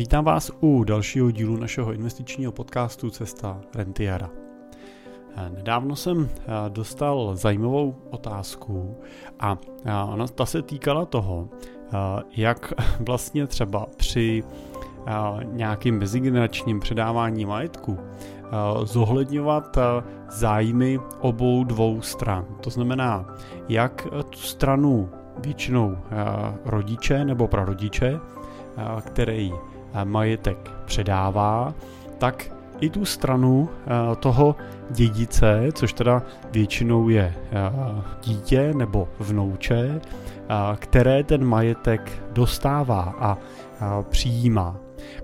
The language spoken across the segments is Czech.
Vítám vás u dalšího dílu našeho investičního podcastu Cesta Rentiera. Nedávno jsem dostal zajímavou otázku a ona ta se týkala toho, jak vlastně třeba při nějakým mezigeneračním předávání majetku zohledňovat zájmy obou dvou stran. To znamená, jak tu stranu většinou rodiče nebo prarodiče, který majetek předává, tak i tu stranu toho dědice, což teda většinou je dítě nebo vnouče, které ten majetek dostává a přijímá.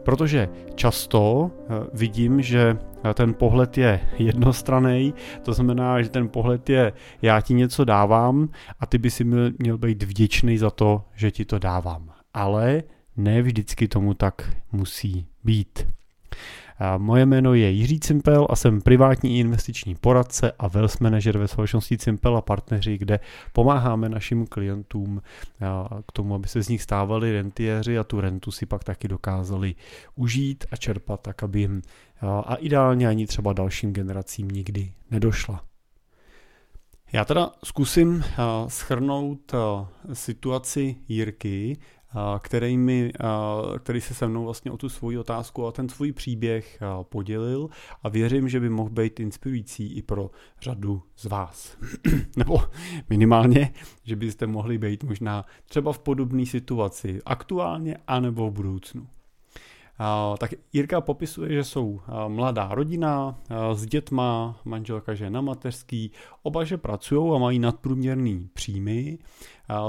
Protože často vidím, že ten pohled je jednostraný, to znamená, že ten pohled je já ti něco dávám a ty by si měl být vděčný za to, že ti to dávám. Ale ne vždycky tomu tak musí být. Moje jméno je Jiří Cimpel a jsem privátní investiční poradce a wealth manager ve společnosti Cimpel a partneři, kde pomáháme našim klientům k tomu, aby se z nich stávali rentiéři a tu rentu si pak taky dokázali užít a čerpat tak, aby jim a ideálně ani třeba dalším generacím nikdy nedošla. Já teda zkusím schrnout situaci Jirky, který, mi, který se se mnou vlastně o tu svoji otázku a ten svůj příběh podělil a věřím, že by mohl být inspirující i pro řadu z vás. Nebo minimálně, že byste mohli být možná třeba v podobné situaci aktuálně anebo v budoucnu. Tak Jirka popisuje, že jsou mladá rodina s dětma, manželka žena mateřský, oba že pracují a mají nadprůměrný příjmy,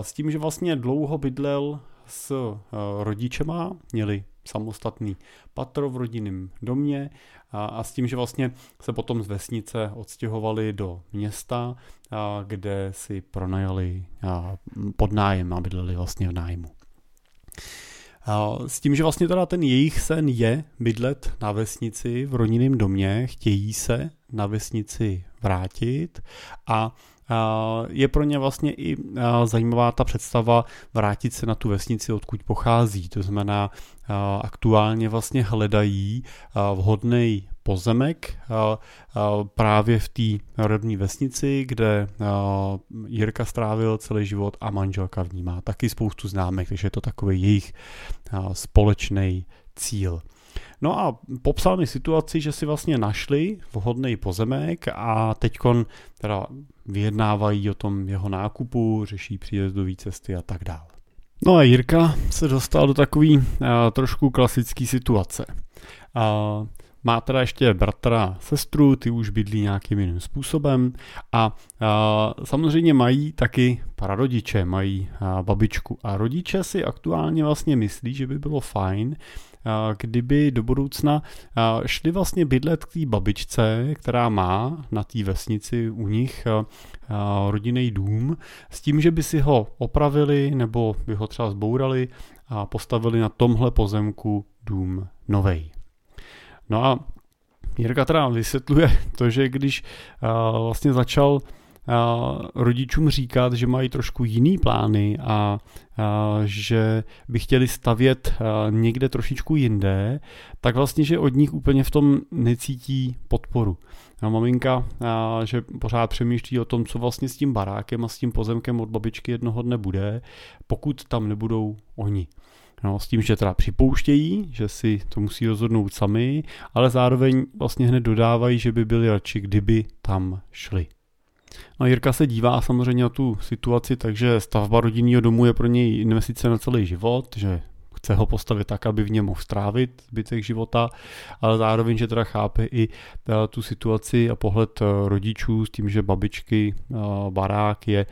s tím, že vlastně dlouho bydlel s eh, rodičema, měli samostatný patro v rodinném domě a, a s tím, že vlastně se potom z vesnice odstěhovali do města, a, kde si pronajali a, pod nájem a bydleli vlastně v nájmu. A, s tím, že vlastně teda ten jejich sen je bydlet na vesnici v rodinném domě, chtějí se na vesnici vrátit a je pro ně vlastně i zajímavá ta představa vrátit se na tu vesnici, odkud pochází. To znamená, aktuálně vlastně hledají vhodný pozemek právě v té rodní vesnici, kde Jirka strávil celý život a manželka v ní má taky spoustu známek, takže je to takový jejich společný cíl. No a popsal mi situaci, že si vlastně našli vhodný pozemek a teďkon teda vyjednávají o tom jeho nákupu, řeší příjezdové cesty a tak dále. No a Jirka se dostal do takové uh, trošku klasické situace. Uh, má teda ještě bratra, sestru, ty už bydlí nějakým jiným způsobem a, a samozřejmě mají taky prarodiče, mají a, babičku a rodiče si aktuálně vlastně myslí, že by bylo fajn, kdyby do budoucna šli vlastně bydlet k té babičce, která má na té vesnici u nich rodinný dům, s tím, že by si ho opravili nebo by ho třeba zbourali a postavili na tomhle pozemku dům novej. No a Jirka teda vysvětluje to, že když vlastně začal rodičům říkat, že mají trošku jiný plány a že by chtěli stavět někde trošičku jinde, tak vlastně, že od nich úplně v tom necítí podporu. A maminka, že pořád přemýšlí o tom, co vlastně s tím barákem a s tím pozemkem od babičky jednoho dne bude, pokud tam nebudou oni. No, s tím, že teda připouštějí, že si to musí rozhodnout sami, ale zároveň vlastně hned dodávají, že by byli radši, kdyby tam šli. No Jirka se dívá samozřejmě na tu situaci, takže stavba rodinného domu je pro něj investice na celý život, že chce ho postavit tak, aby v něm mohl strávit zbytek života, ale zároveň, že teda chápe i eh, tu situaci a pohled eh, rodičů s tím, že babičky eh, barák je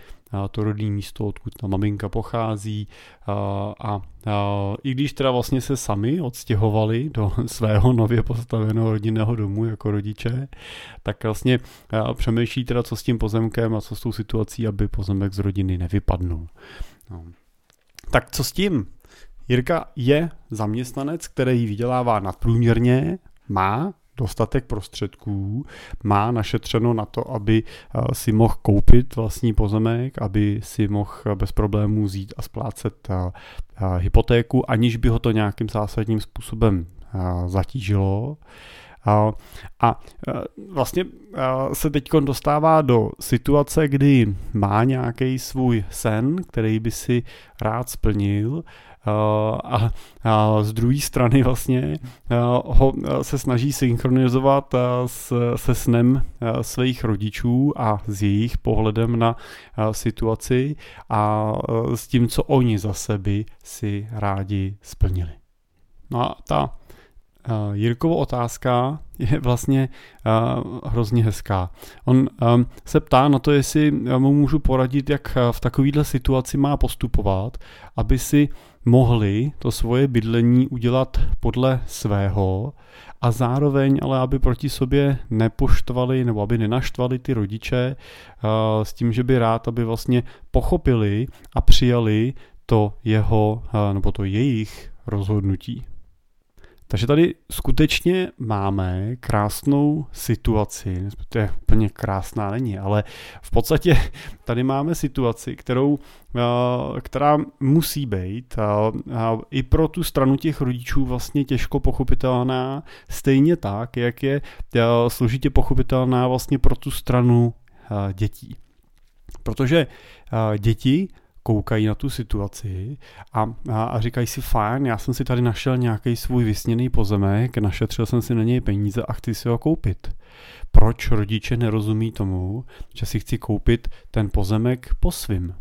to rodné místo, odkud ta maminka pochází a, i když teda vlastně se sami odstěhovali do svého nově postaveného rodinného domu jako rodiče, tak vlastně přemýšlí teda, co s tím pozemkem a co s tou situací, aby pozemek z rodiny nevypadnul. No. Tak co s tím? Jirka je zaměstnanec, který vydělává nadprůměrně, má dostatek prostředků, má našetřeno na to, aby si mohl koupit vlastní pozemek, aby si mohl bez problémů vzít a splácet hypotéku, aniž by ho to nějakým zásadním způsobem zatížilo. A, a vlastně se teď dostává do situace, kdy má nějaký svůj sen, který by si rád splnil, a, a z druhé strany vlastně ho se snaží synchronizovat s, se snem svých rodičů a s jejich pohledem na situaci a s tím, co oni za sebe si rádi splnili. No a ta Jirkovo otázka je vlastně hrozně hezká. On um, se ptá na to, jestli mu můžu poradit, jak v takovéhle situaci má postupovat, aby si mohli to svoje bydlení udělat podle svého a zároveň ale aby proti sobě nepoštvali nebo aby nenaštvali ty rodiče uh, s tím, že by rád, aby vlastně pochopili a přijali to jeho nebo to jejich rozhodnutí. Takže tady skutečně máme krásnou situaci, to je úplně krásná není, ale v podstatě tady máme situaci, kterou, eh, která musí být i pro tu stranu těch rodičů vlastně těžko pochopitelná, stejně tak, jak je eh, složitě pochopitelná vlastně pro tu stranu eh, dětí. Protože děti koukají na tu situaci a, a, a říkají si, fajn, já jsem si tady našel nějaký svůj vysněný pozemek, našetřil jsem si na něj peníze a chci si ho koupit. Proč rodiče nerozumí tomu, že si chci koupit ten pozemek po svým?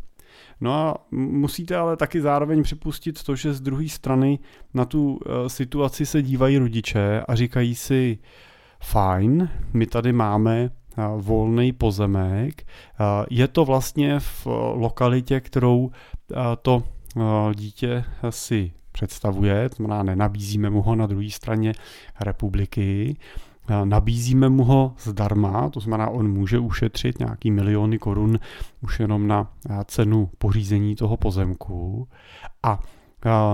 No a musíte ale taky zároveň připustit to, že z druhé strany na tu uh, situaci se dívají rodiče a říkají si, fajn, my tady máme volný pozemek. Je to vlastně v lokalitě, kterou to dítě si představuje, to znamená nenabízíme mu ho na druhé straně republiky, nabízíme mu ho zdarma, to znamená, on může ušetřit nějaký miliony korun už jenom na cenu pořízení toho pozemku a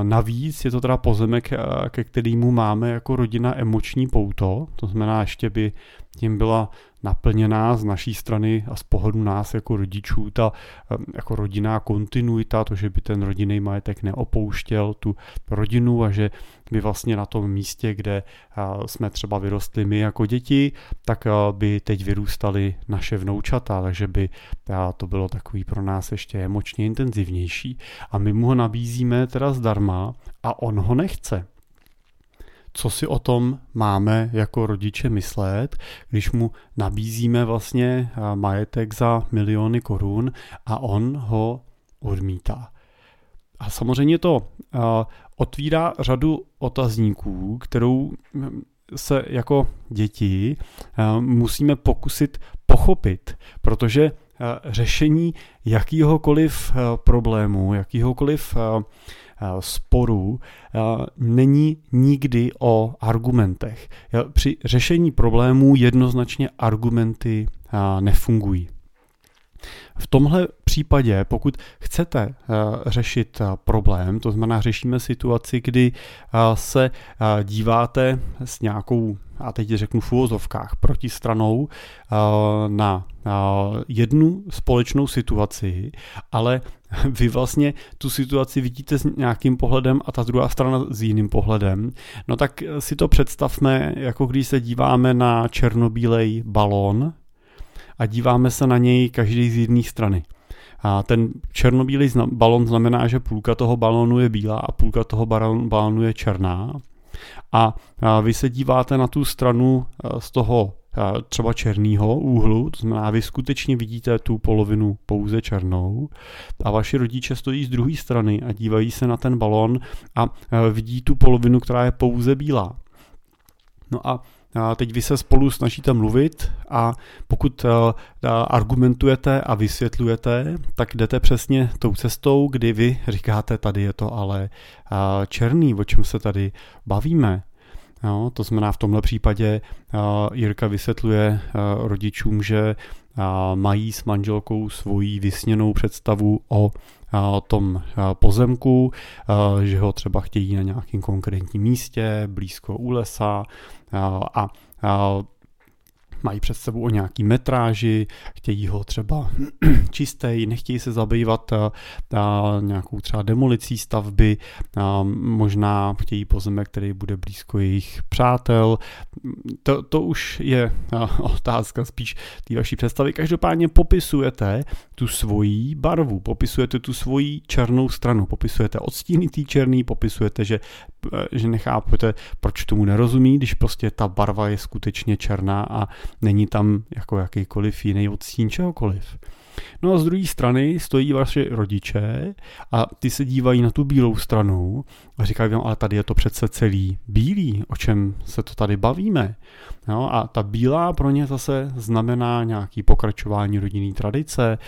Navíc je to teda pozemek, ke kterému máme jako rodina emoční pouto, to znamená, ještě by tím byla naplněná z naší strany a z pohledu nás jako rodičů ta jako rodinná kontinuita, to, že by ten rodinný majetek neopouštěl tu rodinu a že by vlastně na tom místě, kde jsme třeba vyrostli my jako děti, tak by teď vyrůstali naše vnoučata, takže by to bylo takový pro nás ještě emočně intenzivnější. A my mu ho nabízíme teda zdarma a on ho nechce co si o tom máme jako rodiče myslet, když mu nabízíme vlastně eh, majetek za miliony korun a on ho odmítá. A samozřejmě to eh, otvírá řadu otazníků, kterou hm, se jako děti eh, musíme pokusit pochopit, protože řešení jakýhokoliv problému, jakýhokoliv sporů eh, není nikdy o argumentech. Při řešení problémů jednoznačně argumenty eh, nefungují. V tomhle případě, pokud chcete řešit problém, to znamená řešíme situaci, kdy se díváte s nějakou a teď řeknu v úvozovkách, protistranou na jednu společnou situaci, ale vy vlastně tu situaci vidíte s nějakým pohledem a ta druhá strana s jiným pohledem, no tak si to představme, jako když se díváme na černobílej balón a díváme se na něj každý z jedné strany. A ten černobílý balon znamená, že půlka toho balónu je bílá a půlka toho balónu je černá. A vy se díváte na tu stranu z toho třeba černého úhlu, to znamená, vy skutečně vidíte tu polovinu pouze černou a vaši rodiče stojí z druhé strany a dívají se na ten balon a vidí tu polovinu, která je pouze bílá. No a a teď vy se spolu snažíte mluvit a pokud argumentujete a vysvětlujete, tak jdete přesně tou cestou, kdy vy říkáte, tady je to ale černý, o čem se tady bavíme. Jo, to znamená v tomhle případě uh, Jirka vysvětluje uh, rodičům, že uh, mají s manželkou svoji vysněnou představu o tom pozemku, že ho třeba chtějí na nějakém konkrétním místě, blízko u lesa a mají před sebou o nějaký metráži, chtějí ho třeba čistý, nechtějí se zabývat a, eh, a nějakou třeba demolicí stavby, a možná chtějí pozemek, který bude blízko jejich přátel. To, to už je a, eh, otázka spíš té vaší představy. Každopádně popisujete tu svoji barvu, popisujete tu svoji černou stranu, popisujete odstíny té černý, popisujete, že, eh, že nechápete, proč tomu nerozumí, když prostě ta barva je skutečně černá a není tam jako jakýkoliv jiný odstín čehokoliv. No a z druhé strany stojí vaše rodiče a ty se dívají na tu bílou stranu a říkají vám, ale tady je to přece celý bílý, o čem se to tady bavíme. No a ta bílá pro ně zase znamená nějaký pokračování rodinné tradice,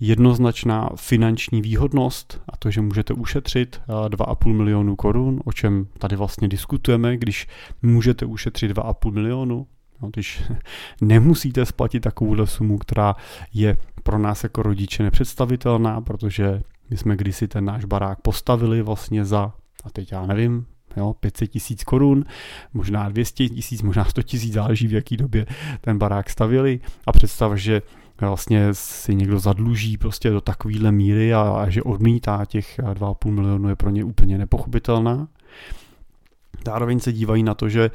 jednoznačná finanční výhodnost a to, že můžete ušetřit 2,5 milionu korun, o čem tady vlastně diskutujeme, když můžete ušetřit 2,5 milionu, No, když nemusíte splatit takovouhle sumu, která je pro nás jako rodiče nepředstavitelná, protože my jsme kdysi ten náš barák postavili vlastně za, a teď já nevím, jo, 500 tisíc korun, možná 200 tisíc, možná 100 tisíc, záleží v jaký době ten barák stavili a představ, že vlastně si někdo zadluží prostě do takovéhle míry a, a že odmítá těch 2,5 milionu je pro ně úplně nepochopitelná. Zároveň se dívají na to, že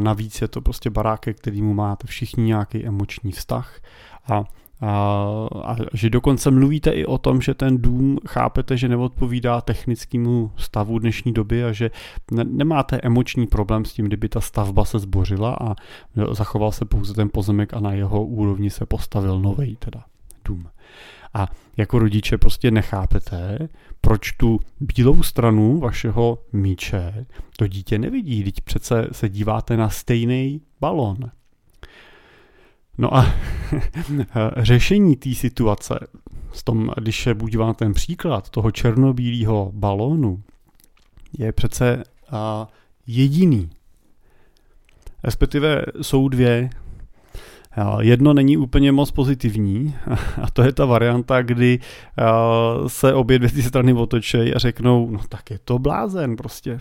navíc je to prostě barák, ke kterému máte všichni nějaký emoční vztah a a, a že dokonce mluvíte i o tom, že ten dům chápete, že neodpovídá technickému stavu dnešní doby a že ne, nemáte emoční problém s tím, kdyby ta stavba se zbořila a zachoval se pouze ten pozemek a na jeho úrovni se postavil nový teda dům. A jako rodiče prostě nechápete, proč tu bílou stranu vašeho míče to dítě nevidí, když přece se díváte na stejný balon. No a řešení té situace, s tom, když se budívá ten příklad toho černobílého balónu, je přece a, jediný. Respektive jsou dvě Jedno není úplně moc pozitivní a to je ta varianta, kdy se obě dvě ty strany otočejí a řeknou, no tak je to blázen prostě.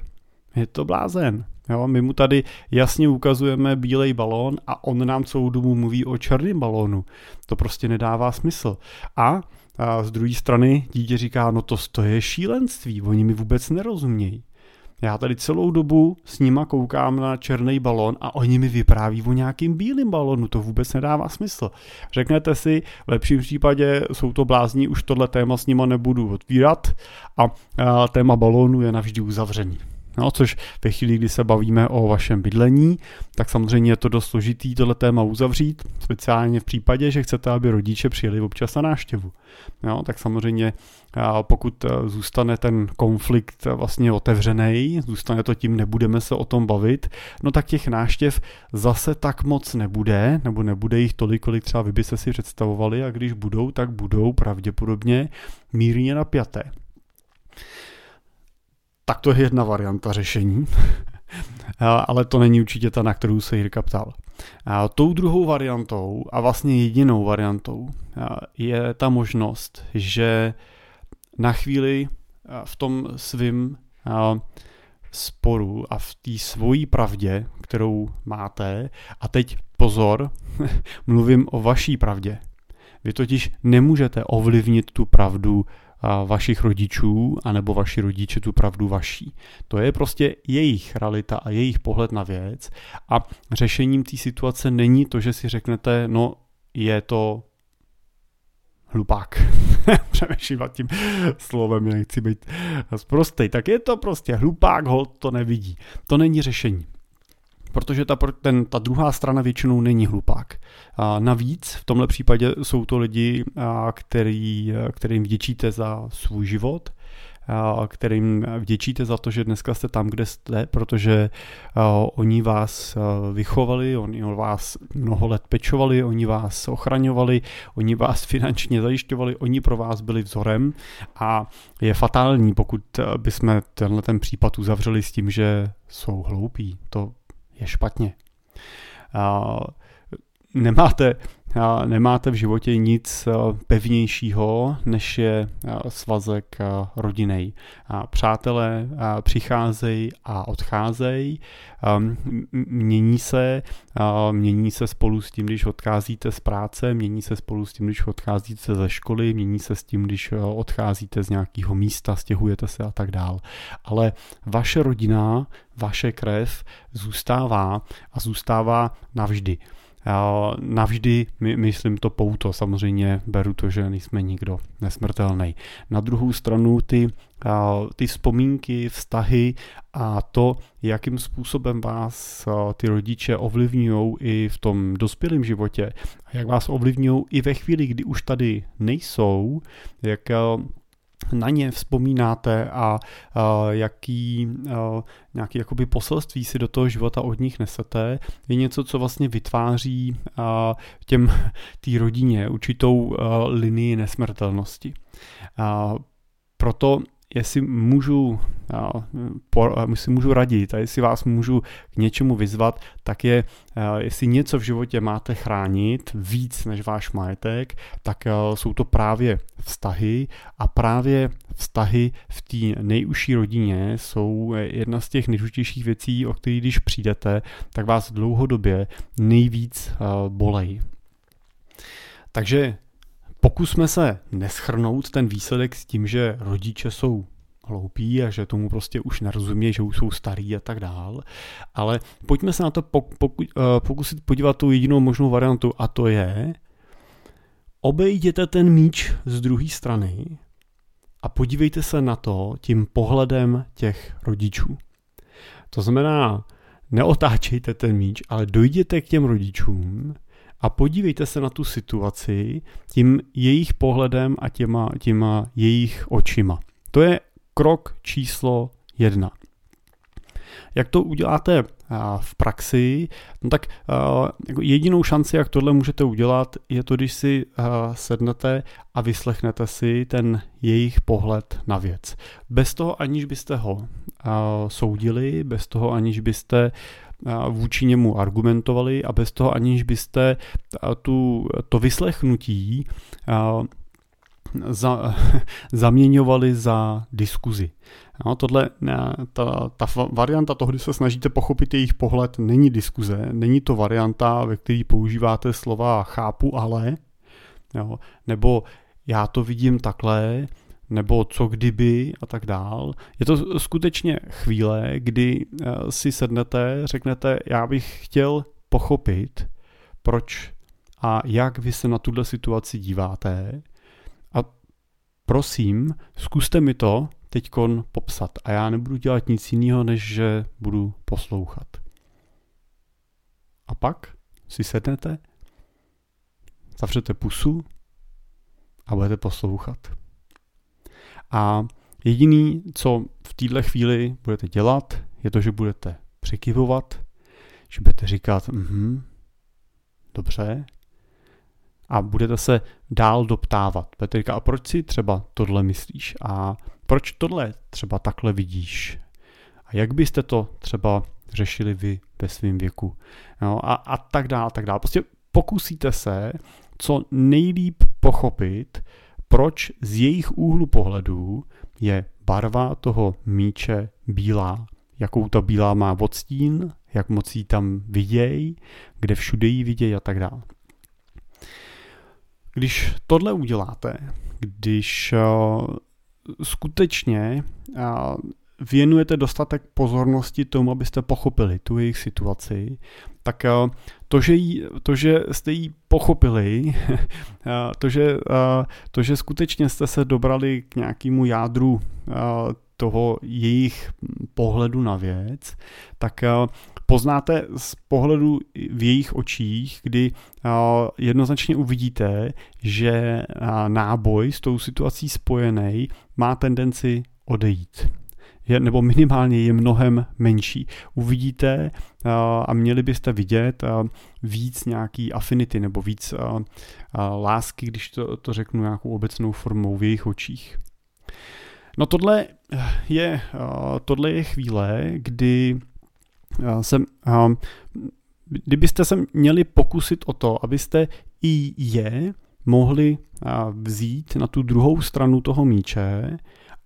Je to blázen. Jo, my mu tady jasně ukazujeme bílej balón a on nám celou dobu mluví o černém balónu. To prostě nedává smysl. A, a z druhé strany dítě říká, no to, to je šílenství, oni mi vůbec nerozumějí. Já tady celou dobu s nima koukám na černý balon a oni mi vypráví o nějakým bílým balonu, to vůbec nedává smysl. Řeknete si, v lepším případě jsou to blázní, už tohle téma s nima nebudu otvírat a, a téma balónu je navždy uzavřený. No, což ve chvíli, kdy se bavíme o vašem bydlení, tak samozřejmě je to dost složitý tohle téma uzavřít, speciálně v případě, že chcete, aby rodiče přijeli občas na návštěvu. No, tak samozřejmě pokud e, zůstane ten konflikt vlastně otevřený, zůstane to tím, nebudeme se o tom bavit, no tak těch náštěv zase tak moc nebude, nebo nebude jich tolik, kolik třeba vy byste si představovali a když budou, tak budou pravděpodobně mírně napjaté. Tak to je jedna varianta řešení, ale to není určitě ta, na kterou se Jirka ptal. A tou druhou variantou a vlastně jedinou variantou je ta možnost, že na chvíli v tom svým sporu a v té svojí pravdě, kterou máte, a teď pozor, mluvím o vaší pravdě. Vy totiž nemůžete ovlivnit tu pravdu vašich rodičů, anebo vaši rodiče tu pravdu vaší. To je prostě jejich realita a jejich pohled na věc a řešením té situace není to, že si řeknete, no je to hlupák. Přemýšlím nad tím slovem, nechci být zprostej. Tak je to prostě hlupák, hol to nevidí. To není řešení protože ta, ten, ta druhá strana většinou není hlupák. A navíc v tomhle případě jsou to lidi, který, kterým vděčíte za svůj život, kterým vděčíte za to, že dneska jste tam, kde jste, protože oni vás vychovali, oni o vás mnoho let pečovali, oni vás ochraňovali, oni vás finančně zajišťovali, oni pro vás byli vzorem a je fatální, pokud bychom tenhle ten případ uzavřeli s tím, že jsou hloupí. To je špatně. Nemáte nemáte v životě nic eh, pevnějšího, než je eh, svazek eh, rodinej. Přátelé přicházejí a odcházejí, ehm, mění se, mění se spolu s tím, když odcházíte z práce, mění se spolu s tím, když odcházíte ze školy, mění se s tím, když odcházíte z nějakého místa, stěhujete se a tak dál. Ale vaše rodina, vaše krev zůstává a zůstává navždy navždy, my, myslím to pouto, samozřejmě beru to, že nejsme nikdo nesmrtelný. Na druhou stranu ty, ty vzpomínky, vztahy a to, jakým způsobem vás ty rodiče ovlivňují i v tom dospělém životě jak vás ovlivňují i ve chvíli, kdy už tady nejsou, jak na ně vzpomínáte a, a jaký a, nějaký jakoby poselství si do toho života od nich nesete, je něco, co vlastně vytváří a, těm té rodině určitou a, linii nesmrtelnosti. A, proto jestli můžu, jestli můžu radit a jestli vás můžu k něčemu vyzvat, tak je, jestli něco v životě máte chránit víc než váš majetek, tak jsou to právě vztahy a právě vztahy v té nejužší rodině jsou jedna z těch nejdůležitějších věcí, o kterých když přijdete, tak vás dlouhodobě nejvíc bolej. Takže Pokusme se neschrnout ten výsledek s tím, že rodiče jsou hloupí a že tomu prostě už nerozumí, že už jsou starý a tak dál. Ale pojďme se na to eh, pokusit podívat tu jedinou možnou variantu a to je obejděte ten míč z druhé strany a podívejte se na to tím pohledem těch rodičů. To znamená, neotáčejte ten míč, ale dojděte k těm rodičům a podívejte se na tu situaci tím jejich pohledem a těma, těma jejich očima. To je krok číslo jedna. Jak to uděláte v praxi, no tak jako jedinou šanci, jak tohle můžete udělat, je to, když si sednete a vyslechnete si ten jejich pohled na věc. Bez toho, aniž byste ho soudili, bez toho, aniž byste vůči němu argumentovali a bez toho, aniž byste tu, to vyslechnutí za, zaměňovali za diskuzi. No, tohle, ta, ta varianta toho, kdy se snažíte pochopit jejich pohled, není diskuze, není to varianta, ve které používáte slova chápu, ale, jo, nebo já to vidím takhle, nebo co kdyby a tak dál. Je to skutečně chvíle, kdy eh, si sednete, řeknete, já bych chtěl pochopit, proč a jak vy se na tuhle situaci díváte a prosím, zkuste mi to teď popsat a já nebudu dělat nic jiného, než že budu poslouchat. A pak si sednete, zavřete pusu a budete poslouchat. A jediný, co v této chvíli budete dělat, je to, že budete přikivovat, že budete říkat, mhm, dobře, a budete se dál doptávat. Budete říkat, a proč si třeba tohle myslíš? A proč tohle třeba takhle vidíš? A jak byste to třeba řešili vy ve svém věku? No, a, a tak dále, tak dále. Prostě pokusíte se co nejlíp pochopit, proč z jejich úhlu pohledu je barva toho míče bílá. Jakou ta bílá má odstín, jak moc jí tam vidějí, kde všude jí vidějí a tak dále. Když tohle uděláte, když uh, skutečně uh, věnujete dostatek pozornosti tomu, abyste pochopili tu jejich situaci, tak uh, to, že, jí, to, že jste ji pochopili, to že, to, že skutečně jste se dobrali k nějakému jádru toho jejich pohledu na věc, tak poznáte z pohledu v jejich očích, kdy jednoznačně uvidíte, že náboj s tou situací spojený má tendenci odejít. Je, nebo minimálně je mnohem menší. Uvidíte uh, a měli byste vidět uh, víc nějaký affinity nebo víc uh, lásky, když to, to řeknu nějakou obecnou formou v jejich očích. No tohle je, tohle je chvíle, kdy jsem, kdybyste se měli pokusit o to, abyste i je mohli vzít na tu druhou stranu toho míče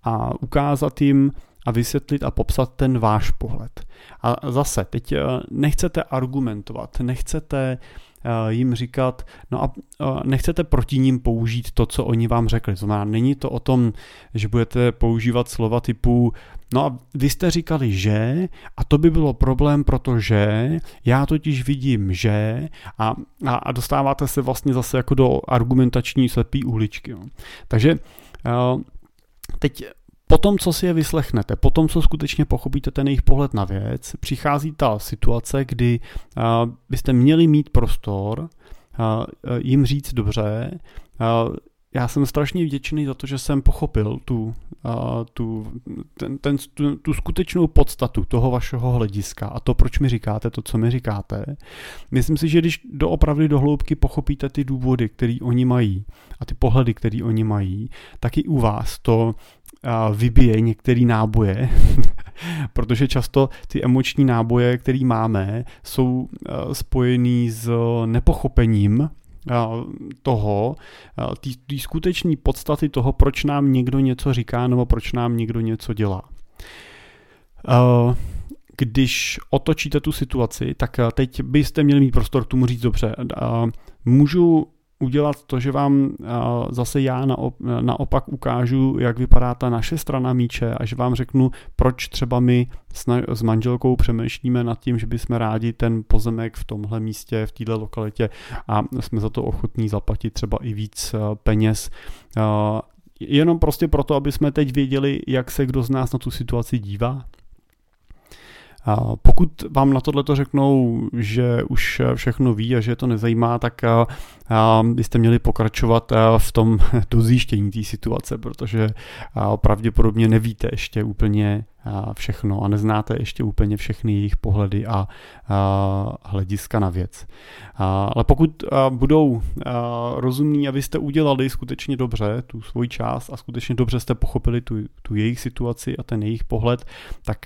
a ukázat jim a vysvětlit a popsat ten váš pohled. A zase, teď eh, nechcete argumentovat, nechcete Eh, jim říkat, no a nechcete proti ním použít to, co oni vám řekli. To znamená, není to o tom, že budete používat slova typu, no a vy jste říkali, že, a to by bylo problém, protože já totiž vidím, že, a, a, dostáváte se vlastně zase jako do argumentační slepý uličky. Jo. Takže eh, teď po tom, co si je vyslechnete, po tom, co skutečně pochopíte ten jejich pohled na věc, přichází ta situace, kdy uh, byste měli mít prostor uh, jim říct dobře, já jsem strašně vděčný za to, že jsem pochopil tu, tu, ten, ten, tu, tu skutečnou podstatu toho vašeho hlediska a to, proč mi říkáte to, co mi říkáte. Myslím si, že když doopravdy do hloubky pochopíte ty důvody, které oni mají a ty pohledy, které oni mají, tak i u vás to vybije některé náboje, protože často ty emoční náboje, které máme, jsou spojený s nepochopením toho, té skutečné podstaty toho, proč nám někdo něco říká nebo proč nám někdo něco dělá. Když otočíte tu situaci, tak teď byste měli mít prostor k tomu říct dobře. Můžu udělat to, že vám zase já naopak ukážu, jak vypadá ta naše strana míče a že vám řeknu, proč třeba my s manželkou přemýšlíme nad tím, že bychom rádi ten pozemek v tomhle místě, v této lokalitě a jsme za to ochotní zaplatit třeba i víc peněz. Jenom prostě proto, aby jsme teď věděli, jak se kdo z nás na tu situaci dívá, pokud vám na tohle řeknou, že už všechno ví a že to nezajímá, tak byste měli pokračovat v tom dozjištění té situace, protože pravděpodobně nevíte ještě úplně všechno a neznáte ještě úplně všechny jejich pohledy a, hlediska na věc. Ale pokud budou rozumní a vy jste udělali skutečně dobře tu svoji část a skutečně dobře jste pochopili tu, tu jejich situaci a ten jejich pohled, tak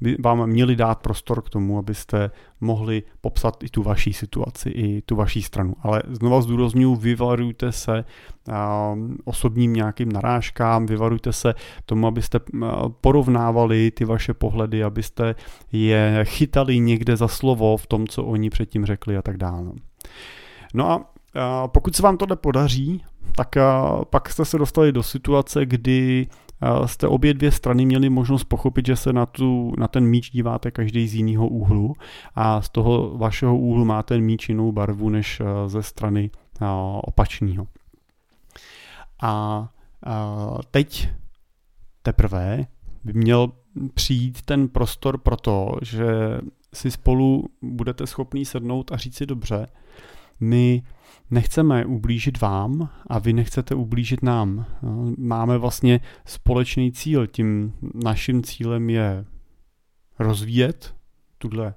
by vám měli dát prostor k tomu, abyste mohli popsat i tu vaší situaci, i tu vaší stranu. Ale znova zdůraznuju, vyvarujte se osobním nějakým narážkám, vyvarujte se tomu, abyste porovnávali ty vaše pohledy, abyste je chytali někde za slovo v tom, co oni předtím řekli a tak dále. No a pokud se vám tohle podaří, tak pak jste se dostali do situace, kdy jste obě dvě strany měli možnost pochopit, že se na, tu, na ten míč díváte každý z jiného úhlu a z toho vašeho úhlu má ten míč jinou barvu než ze strany opačného. A teď teprve by měl přijít ten prostor pro to, že si spolu budete schopný sednout a říct si dobře, my nechceme ublížit vám a vy nechcete ublížit nám. Máme vlastně společný cíl. Tím naším cílem je rozvíjet tuhle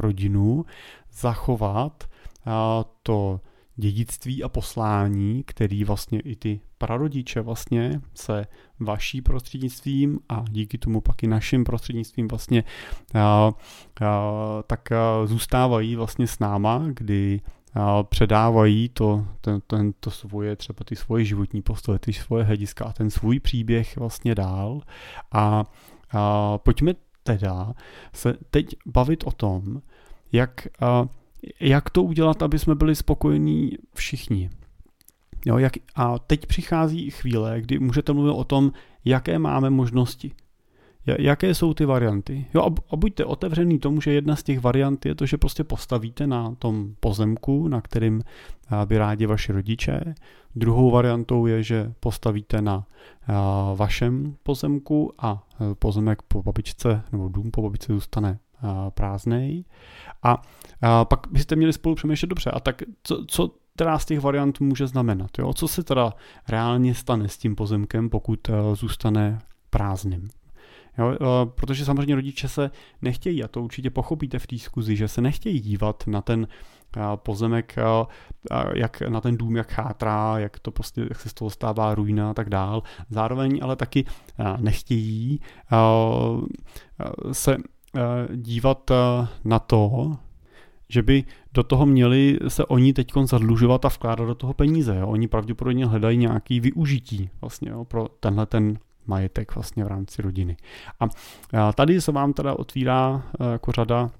rodinu, zachovat to dědictví a poslání, který vlastně i ty prarodiče vlastně se vaší prostřednictvím a díky tomu pak i naším prostřednictvím vlastně a, a, tak a zůstávají vlastně s náma, kdy předávají to, ten, ten, to svoje, třeba ty svoje životní postoje, ty svoje hlediska a ten svůj příběh vlastně dál. A, a pojďme teda se teď bavit o tom, jak, a, jak to udělat, aby jsme byli spokojení všichni. Jo, jak, a teď přichází chvíle, kdy můžete mluvit o tom, jaké máme možnosti. Jaké jsou ty varianty? Jo, a buďte otevřený tomu, že jedna z těch variant je to, že prostě postavíte na tom pozemku, na kterým by rádi vaši rodiče. Druhou variantou je, že postavíte na vašem pozemku a e, pozemek po babičce nebo dům po babičce zůstane prázdnej. A, a pak byste měli spolu přemýšlet dobře. A tak co, co která z těch variant může znamenat? Jo? Co se teda reálně stane s tím pozemkem, pokud zůstane prázdným. Jo, protože samozřejmě rodiče se nechtějí, a to určitě pochopíte v té zkuzi, že se nechtějí dívat na ten pozemek, jak na ten dům, jak chátrá, jak to prostě, jak se z toho stává ruina a tak dál. Zároveň ale taky nechtějí se dívat na to, že by do toho měli se oni teď zadlužovat a vkládat do toho peníze. Jo. Oni pravděpodobně hledají nějaký využití vlastně jo, pro tenhle ten majetek vlastně v rámci rodiny. A tady se vám teda otvírá jako řada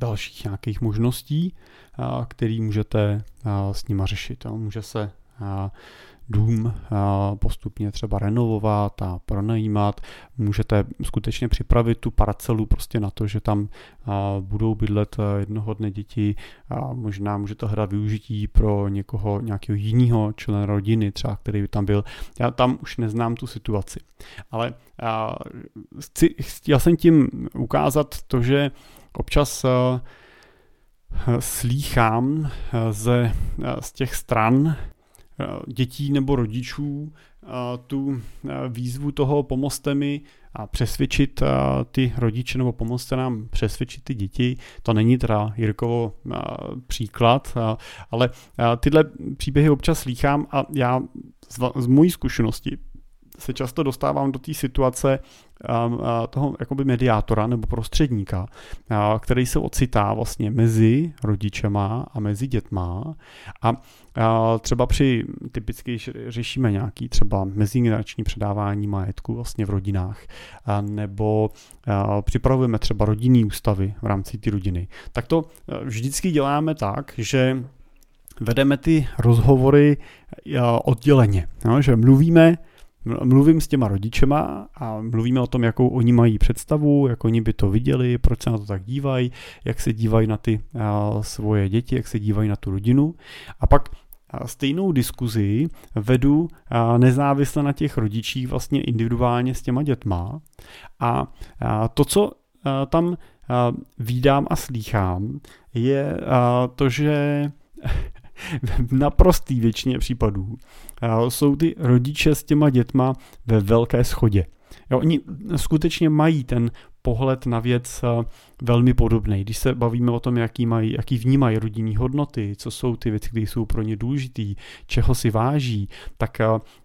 dalších nějakých možností, který můžete s nima řešit. Může se dům postupně třeba renovovat a pronajímat. Můžete skutečně připravit tu parcelu prostě na to, že tam budou bydlet jednoho dne děti a možná můžete hledat využití pro někoho, nějakého jiného člena rodiny, třeba který by tam byl. Já tam už neznám tu situaci. Ale chci, chtěl jsem tím ukázat to, že občas slýchám ze, z těch stran, Eh, dětí nebo rodičů eh, tu eh, výzvu toho pomozte mi a přesvědčit ty rodiče nebo pomozte nám přesvědčit ty děti. To není teda Jirkovo příklad, ale tyhle příběhy občas slýchám a já z mojí zkušenosti se často dostávám do té situace toho jakoby mediátora nebo prostředníka, který se ocitá vlastně mezi rodičema a mezi dětma. A třeba při, typicky řešíme nějaký třeba mezigenerační předávání majetku vlastně v rodinách, nebo připravujeme třeba rodinný ústavy v rámci té rodiny, tak to vždycky děláme tak, že vedeme ty rozhovory odděleně, no, že mluvíme mluvím s těma rodičema a mluvíme o tom, jakou oni mají představu, jak oni by to viděli, proč se na to tak dívají, jak se dívají na ty svoje děti, jak se dívají na tu rodinu. A pak stejnou diskuzi vedu nezávisle na těch rodičích vlastně individuálně s těma dětma. A to, co tam vídám a slýchám, je to, že v naprostý většině případů jsou ty rodiče s těma dětma ve velké schodě. Jo, oni skutečně mají ten pohled na věc velmi podobný. Když se bavíme o tom, jaký, mají, jaký vnímají rodinní hodnoty, co jsou ty věci, které jsou pro ně důležité, čeho si váží, tak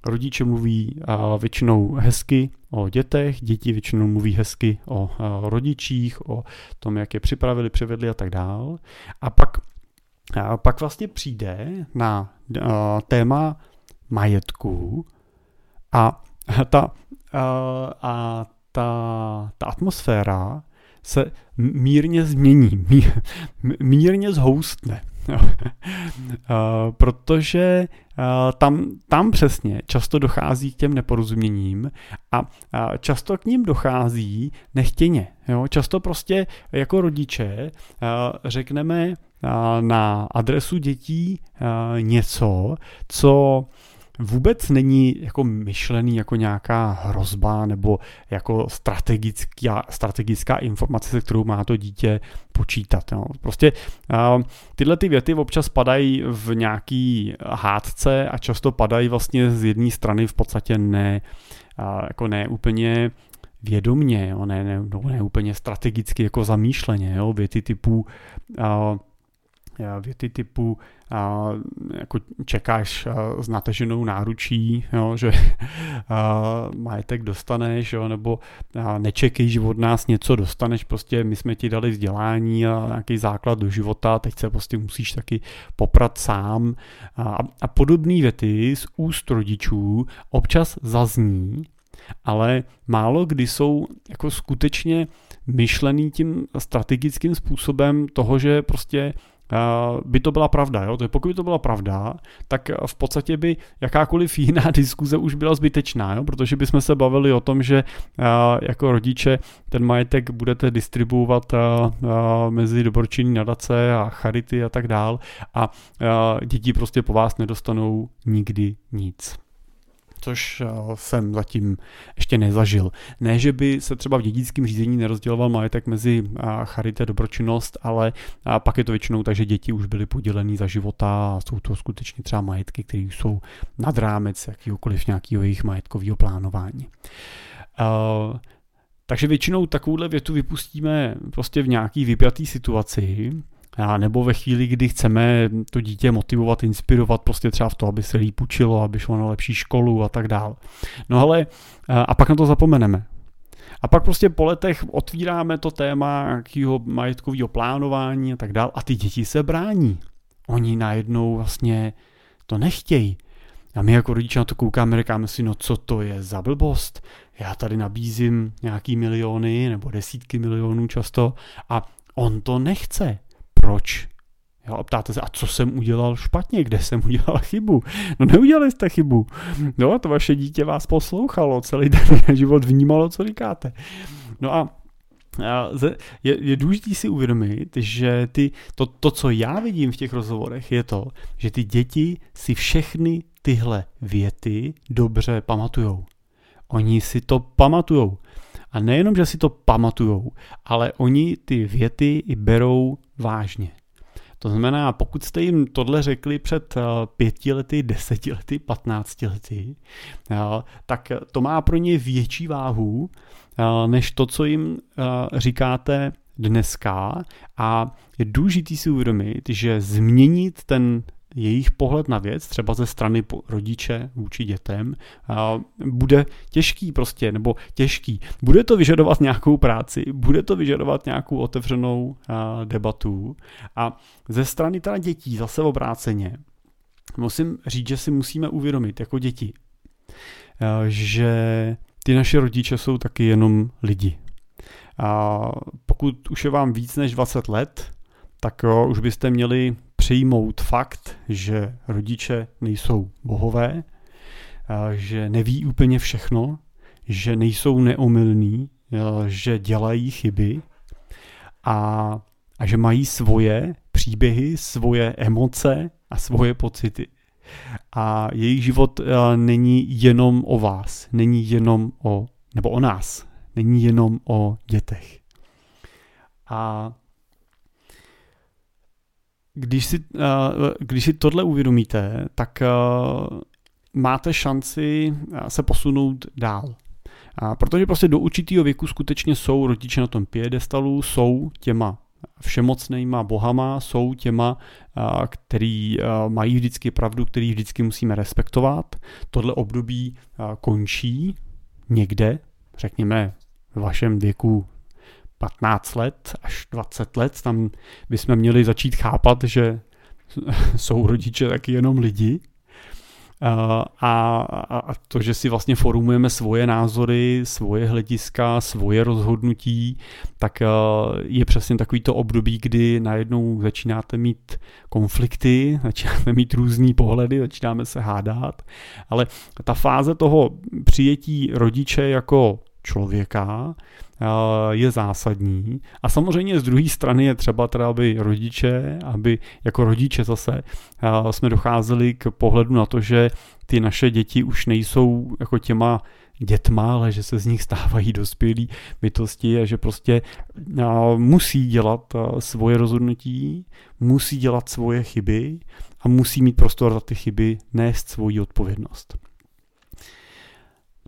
rodiče mluví většinou hezky o dětech, děti většinou mluví hezky o rodičích, o tom, jak je připravili, přivedli a tak dál. A pak a pak vlastně přijde na uh, téma majetku a ta, uh, a ta, ta atmosféra se mírně změní, mírně zhoustne. protože tam, tam přesně často dochází k těm neporozuměním a často k ním dochází nechtěně. Jo? Často prostě jako rodiče řekneme na adresu dětí něco, co vůbec není jako myšlený jako nějaká hrozba nebo jako strategická, strategická informace, se kterou má to dítě počítat. Jo. Prostě tyhle ty věty občas padají v nějaký hádce a často padají vlastně z jedné strany v podstatě ne, jako ne úplně vědomně, jo, ne, ne, no, ne úplně strategicky jako zamýšleně, jo, věty typu uh, věty typu a, jako čekáš a, s nateženou náručí, jo, že a, majetek dostaneš, jo, nebo a, nečekej, že od nás něco dostaneš, prostě my jsme ti dali vzdělání a nějaký základ do života, teď se prostě musíš taky poprat sám. A, a podobné věty z úst rodičů občas zazní, ale málo kdy jsou jako skutečně myšlený tím strategickým způsobem toho, že prostě by to byla pravda. Jo? Pokud by to byla pravda, tak v podstatě by jakákoliv jiná diskuze už byla zbytečná, jo? protože bychom se bavili o tom, že jako rodiče ten majetek budete distribuovat mezi dobročinní nadace a charity a tak dál a děti prostě po vás nedostanou nikdy nic což eh, jsem zatím ještě nezažil. Ne, že by se třeba v dědickém řízení nerozděloval majetek mezi eh, charité a dobročinnost, ale eh, pak je to většinou tak, že děti už byly podělený za života a jsou to skutečně třeba majetky, které jsou nad rámec jakýhokoliv nějakého jejich majetkového plánování. Takže většinou takovouhle větu vypustíme prostě v nějaký vypjatý situaci, a nebo ve chvíli, kdy chceme to dítě motivovat, inspirovat prostě třeba v to, aby se líp učilo, aby šlo na lepší školu a tak dále. No ale a pak na to zapomeneme. A pak prostě po letech otvíráme to téma nějakého majetkového plánování a tak dále a ty děti se brání. Oni najednou vlastně to nechtějí. A my jako rodiče na to koukáme, říkáme si, no co to je za blbost? Já tady nabízím nějaký miliony nebo desítky milionů často a on to nechce. Proč? Jo, a ptáte se, a co jsem udělal špatně, kde jsem udělal chybu? No neudělali jste chybu. No, to vaše dítě vás poslouchalo, celý ten život vnímalo, co říkáte. No a je, je důležité si uvědomit, že ty, to, to, co já vidím v těch rozhovorech, je to, že ty děti si všechny tyhle věty dobře pamatujou. Oni si to pamatujou. A nejenom, že si to pamatujou, ale oni ty věty i berou vážně. To znamená, pokud jste jim tohle řekli před eh, pěti lety, deseti lety, patnácti lety, eh, tak to má pro ně větší váhu, eh, než to, co jim říkáte dneska a je důležité si uvědomit, že změnit ten jejich pohled na věc, třeba ze strany rodiče vůči dětem, bude těžký prostě, nebo těžký. Bude to vyžadovat nějakou práci, bude to vyžadovat nějakou otevřenou debatu a ze strany teda dětí zase obráceně musím říct, že si musíme uvědomit jako děti, že ty naše rodiče jsou taky jenom lidi. A pokud už je vám víc než 20 let, tak jo, už byste měli přijmout fakt, že rodiče nejsou bohové, že neví úplně všechno, že nejsou neomylní, že dělají chyby a, a že mají svoje příběhy, svoje emoce a svoje pocity. A jejich život není jenom o vás, není jenom o, nebo o nás, není jenom o dětech. A když si, uh, když si tohle uvědomíte, tak uh, máte šanci se posunout dál. Protože prostě do určitého věku skutečně jsou rodiče na tom piedestalu, jsou těma všemocnýma bohama, jsou těma, který mají vždycky pravdu, který vždycky musíme respektovat. Tohle období končí někde, řekněme v vašem věku 15 let až 20 let, tam bychom měli začít chápat, že jsou rodiče taky jenom lidi. A, a, a to, že si vlastně formujeme svoje názory, svoje hlediska, svoje rozhodnutí, tak je přesně takový to období, kdy najednou začínáte mít konflikty, začínáte mít různý pohledy, začínáme se hádat, ale ta fáze toho přijetí rodiče jako člověka je zásadní. A samozřejmě z druhé strany je třeba teda, aby rodiče, aby jako rodiče zase jsme docházeli k pohledu na to, že ty naše děti už nejsou jako těma dětma, ale že se z nich stávají dospělí bytosti a že prostě musí dělat svoje rozhodnutí, musí dělat svoje chyby a musí mít prostor za ty chyby nést svoji odpovědnost.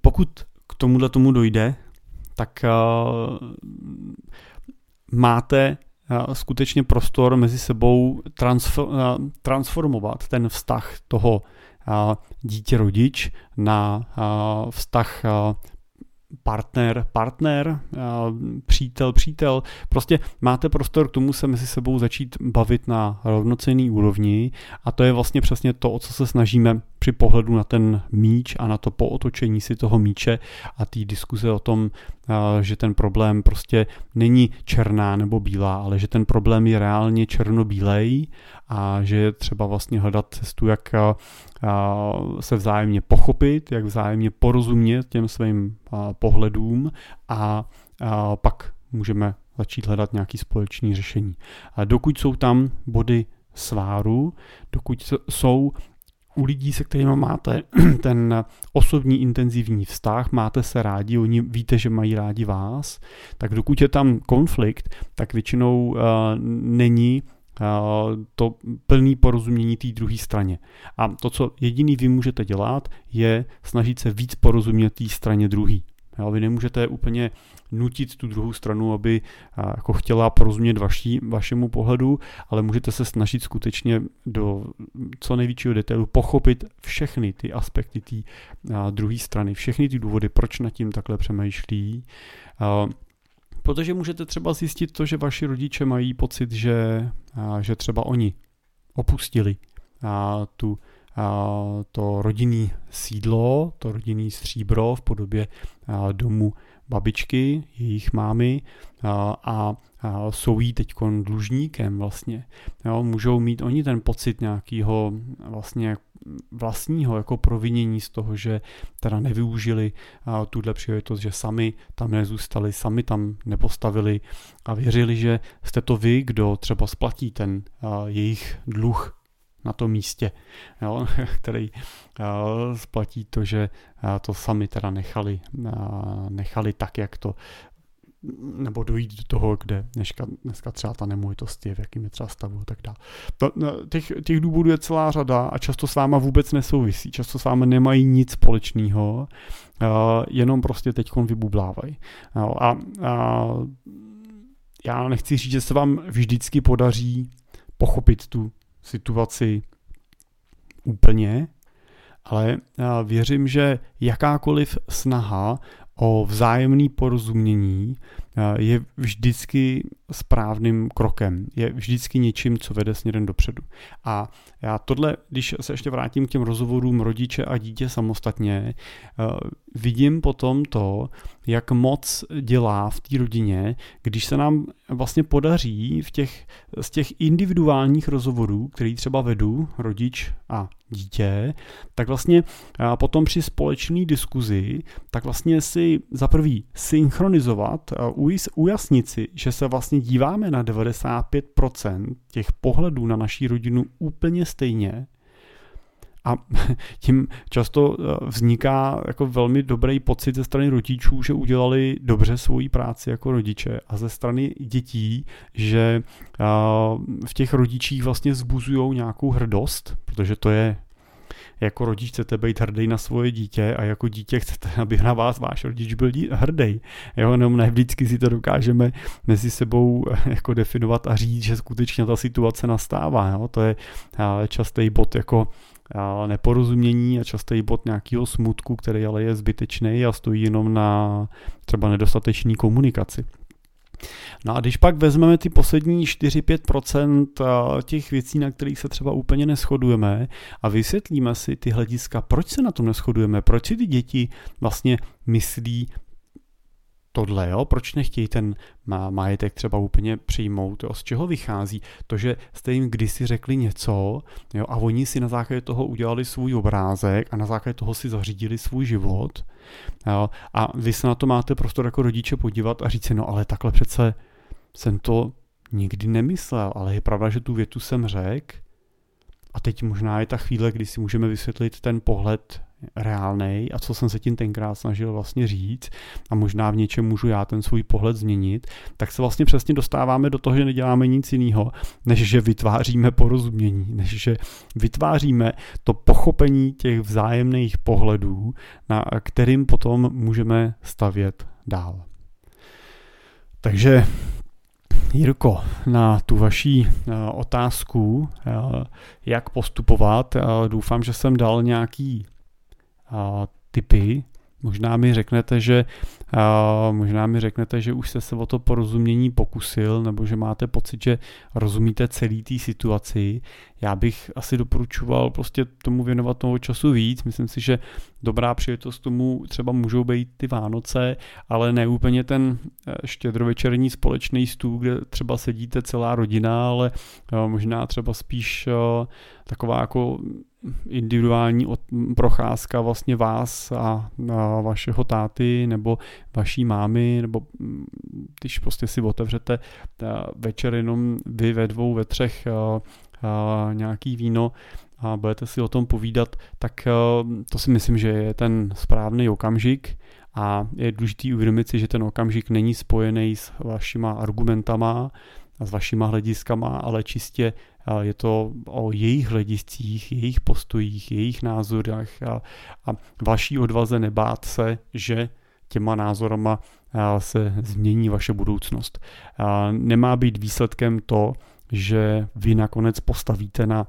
Pokud tomuhle tomu dojde, tak uh, máte uh, skutečně prostor mezi sebou uh, transformovat ten vztah toho dítě-rodič na vztah partner, partner, přítel, přítel. Prostě máte prostor k tomu se mezi sebou začít bavit na rovnocený úrovni a to je vlastně přesně to, o co se snažíme při pohledu na ten míč a na to pootočení si toho míče a té diskuze o tom, že ten problém prostě není černá nebo bílá, ale že ten problém je reálně černobílej a že je třeba vlastně hledat cestu, jak se vzájemně pochopit, jak vzájemně porozumět těm svým pohledům a pak můžeme začít hledat nějaký společný řešení. A dokud jsou tam body sváru, dokud jsou u lidí, se kterými máte ten osobní intenzivní vztah, máte se rádi, oni víte, že mají rádi vás, tak dokud je tam konflikt, tak většinou uh, není to plný porozumění té druhé straně. A to, co jediný vy můžete dělat, je snažit se víc porozumět té straně druhý. Jo? Vy nemůžete úplně nutit tu druhou stranu, aby jako chtěla porozumět vaší, vašemu pohledu, ale můžete se snažit skutečně do co největšího detailu pochopit všechny ty aspekty té druhé strany, všechny ty důvody, proč nad tím takhle přemýšlí. Protože můžete třeba zjistit to, že vaši rodiče mají pocit, že, že třeba oni opustili tu to rodinný sídlo, to rodinný stříbro v podobě domu babičky, jejich mámy a, a, a jsou jí teď dlužníkem vlastně. Jo, můžou mít oni ten pocit nějakého vlastně vlastního jako provinění z toho, že teda nevyužili tuhle příležitost, že sami tam nezůstali, sami tam nepostavili a věřili, že jste to vy, kdo třeba splatí ten jejich dluh na tom místě, jo, který splatí to, že to sami teda nechali, nechali tak, jak to nebo dojít do toho, kde dneska, dneska třeba ta nemovitost je, v jakým je třeba stavu a tak dále. No, těch, těch důvodů je celá řada a často s váma vůbec nesouvisí, často s váma nemají nic společného, uh, jenom prostě teď vybublávají. Uh, a, a já nechci říct, že se vám vždycky podaří pochopit tu situaci úplně, ale věřím, že jakákoliv snaha o vzájemný porozumění je vždycky správným krokem, je vždycky něčím, co vede směrem dopředu. A já tohle, když se ještě vrátím k těm rozhovorům rodiče a dítě samostatně, vidím potom to, jak moc dělá v té rodině, když se nám vlastně podaří v těch, z těch individuálních rozhovorů, který třeba vedu, rodič a dítě, tak vlastně potom při společné diskuzi, tak vlastně si za prvý synchronizovat, ujasnit si, že se vlastně díváme na 95% těch pohledů na naší rodinu úplně stejně, a tím často eh, vzniká jako velmi dobrý pocit ze strany rodičů, že udělali dobře svoji práci jako rodiče a ze strany dětí, že eh, v těch rodičích vlastně zbuzují nějakou hrdost, protože to je jako rodič chcete být hrdý na svoje dítě a jako dítě chcete, aby na vás váš rodič byl hrdý. Jo, jenom ne vždycky si to dokážeme mezi sebou eh, jako definovat a říct, že skutečně ta situace nastává. Jo. To je častý bod jako neporozumění a častý bod nějakého smutku, který ale je zbytečný a stojí jenom na třeba nedostatečné komunikaci. No a když pak vezmeme ty poslední 4-5% těch věcí, na kterých se třeba úplně neschodujeme a vysvětlíme si ty hlediska, proč se na tom neschodujeme, proč si ty děti vlastně myslí tohle, jo? proč nechtějí ten majetek třeba úplně přijmout, jo? z čeho vychází to, že jste jim kdysi řekli něco jo? a oni si na základě toho udělali svůj obrázek a na základě toho si zařídili svůj život jo? a vy se na to máte prostor jako rodiče podívat a říct si, no ale takhle přece jsem to nikdy nemyslel, ale je pravda, že tu větu jsem řekl a teď možná je ta chvíle, kdy si můžeme vysvětlit ten pohled reálnej a co jsem se tím tenkrát snažil vlastně říct a možná v něčem můžu já ten svůj pohled změnit, tak se vlastně přesně dostáváme do toho, že neděláme nic jiného, než že vytváříme porozumění, než že vytváříme to pochopení těch vzájemných pohledů, na kterým potom můžeme stavět dál. Takže Jirko, na tu vaší eh, otázku, eh, jak postupovat, eh, doufám, že jsem dal nějaký typy. Možná mi řeknete, že možná mi řeknete, že už jste se o to porozumění pokusil, nebo že máte pocit, že rozumíte celý té situaci. Já bych asi doporučoval prostě tomu věnovat toho času víc. Myslím si, že dobrá příležitost tomu třeba můžou být ty Vánoce, ale ne úplně ten eh, štědrovečerní společný stůl, kde třeba sedíte celá rodina, ale eh, možná třeba spíš eh, taková jako individuální procházka vlastně vás a, vašeho táty nebo vaší mámy, nebo mm, když prostě si otevřete večer jenom vy ve dvou, ve třech nějaký víno a budete si o tom povídat, tak to si myslím, že je ten správný okamžik a je důležité uvědomit si, že ten okamžik není spojený s vašima argumentama a s vašima hlediskama, ale čistě je to o jejich hlediscích, jejich postojích, jejich názorech a, a vaší odvaze nebát se, že těma názorama se změní vaše budoucnost. Nemá být výsledkem to, že vy nakonec postavíte na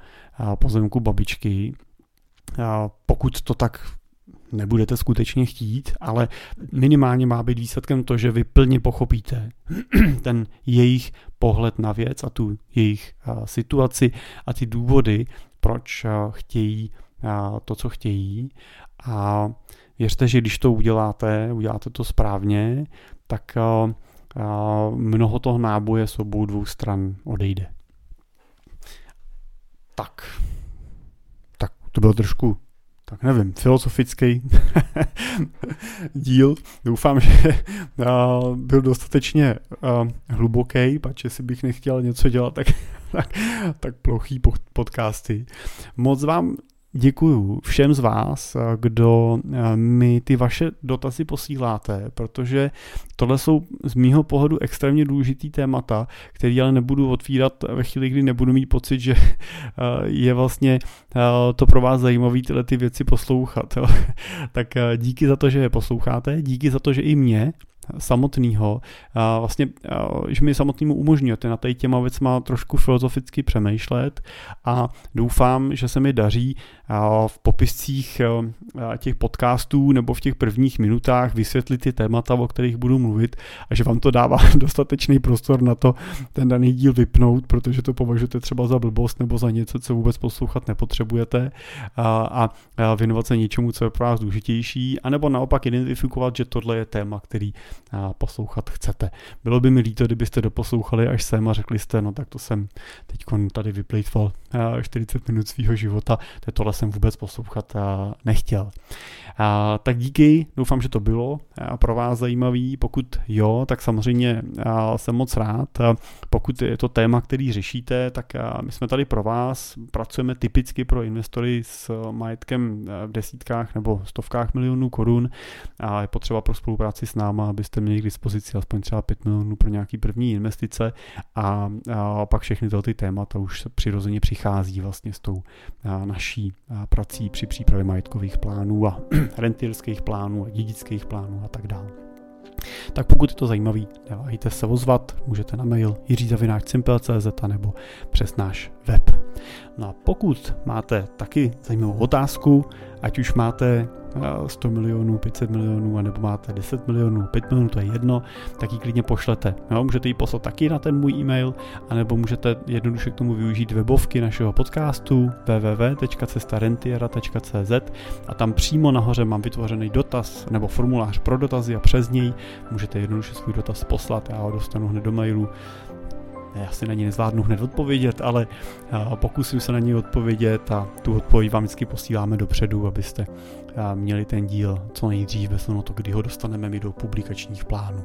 pozemku babičky, pokud to tak nebudete skutečně chtít, ale minimálně má být výsledkem to, že vy plně pochopíte ten jejich pohled na věc a tu jejich situaci a ty důvody, proč chtějí to, co chtějí. A věřte, že když to uděláte, uděláte to správně, tak mnoho toho náboje s obou dvou stran odejde. Tak. Tak, to bylo trošku tak nevím, filozofický díl. Doufám, že byl dostatečně hluboký, pač si bych nechtěl něco dělat, tak, tak, tak plochý podcasty. Moc vám Děkuju všem z vás, kdo eh, mi ty vaše dotazy posíláte, protože tohle jsou z mýho pohledu extrémně důležitý témata, který ale nebudu otvírat ve chvíli, kdy nebudu mít pocit, že eh, je vlastně eh, to pro vás zajímavé tyhle ty věci poslouchat. tak díky za to, že je posloucháte, díky za to, že i mě samotného, vlastně, že mi samotnému umožňujete na tady těma věcma trošku filozoficky přemýšlet a doufám, že se mi daří v popiscích těch podcastů nebo v těch prvních minutách vysvětlit ty témata, o kterých budu mluvit a že vám to dává dostatečný prostor na to ten daný díl vypnout, protože to považujete třeba za blbost nebo za něco, co vůbec poslouchat nepotřebujete a, věnovat se něčemu, co je pro vás důležitější, anebo naopak identifikovat, že tohle je téma, který poslouchat chcete. Bylo by mi líto, kdybyste doposlouchali až sem a řekli jste, no tak to jsem teď tady vyplýtval 40 minut svého života, to tohle jsem vůbec poslouchat nechtěl. Tak díky, doufám, že to bylo pro vás zajímavý. Pokud jo, tak samozřejmě jsem moc rád. Pokud je to téma, který řešíte, tak my jsme tady pro vás, pracujeme typicky pro investory s majetkem v desítkách nebo stovkách milionů korun a je potřeba pro spolupráci s náma, abyste měli k dispozici aspoň třeba 5 milionů pro nějaký první investice a, a pak všechny tyhle ty témata už přirozeně přichází vlastně s tou naší prací při přípravě majetkových plánů a rentierských plánů, dědických plánů a tak dále. Tak pokud je to zajímavý, neváhejte se ozvat, můžete na mail jiřizavináčsimple.cz nebo přes náš web. No a pokud máte taky zajímavou otázku, ať už máte 100 milionů, 500 milionů, nebo máte 10 milionů, 5 milionů, to je jedno, tak ji klidně pošlete. Jo, můžete ji poslat taky na ten můj e-mail, anebo můžete jednoduše k tomu využít webovky našeho podcastu www.cestarentiera.cz a tam přímo nahoře mám vytvořený dotaz nebo formulář pro dotazy a přes něj můžete jednoduše svůj dotaz poslat, já ho dostanu hned do mailu já si na ní nezvládnu hned odpovědět, ale pokusím se na ní odpovědět a tu odpověď vám vždycky posíláme dopředu, abyste měli ten díl co nejdřív, bez to, kdy ho dostaneme mi do publikačních plánů.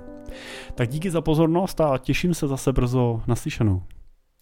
Tak díky za pozornost a těším se zase brzo naslyšenou.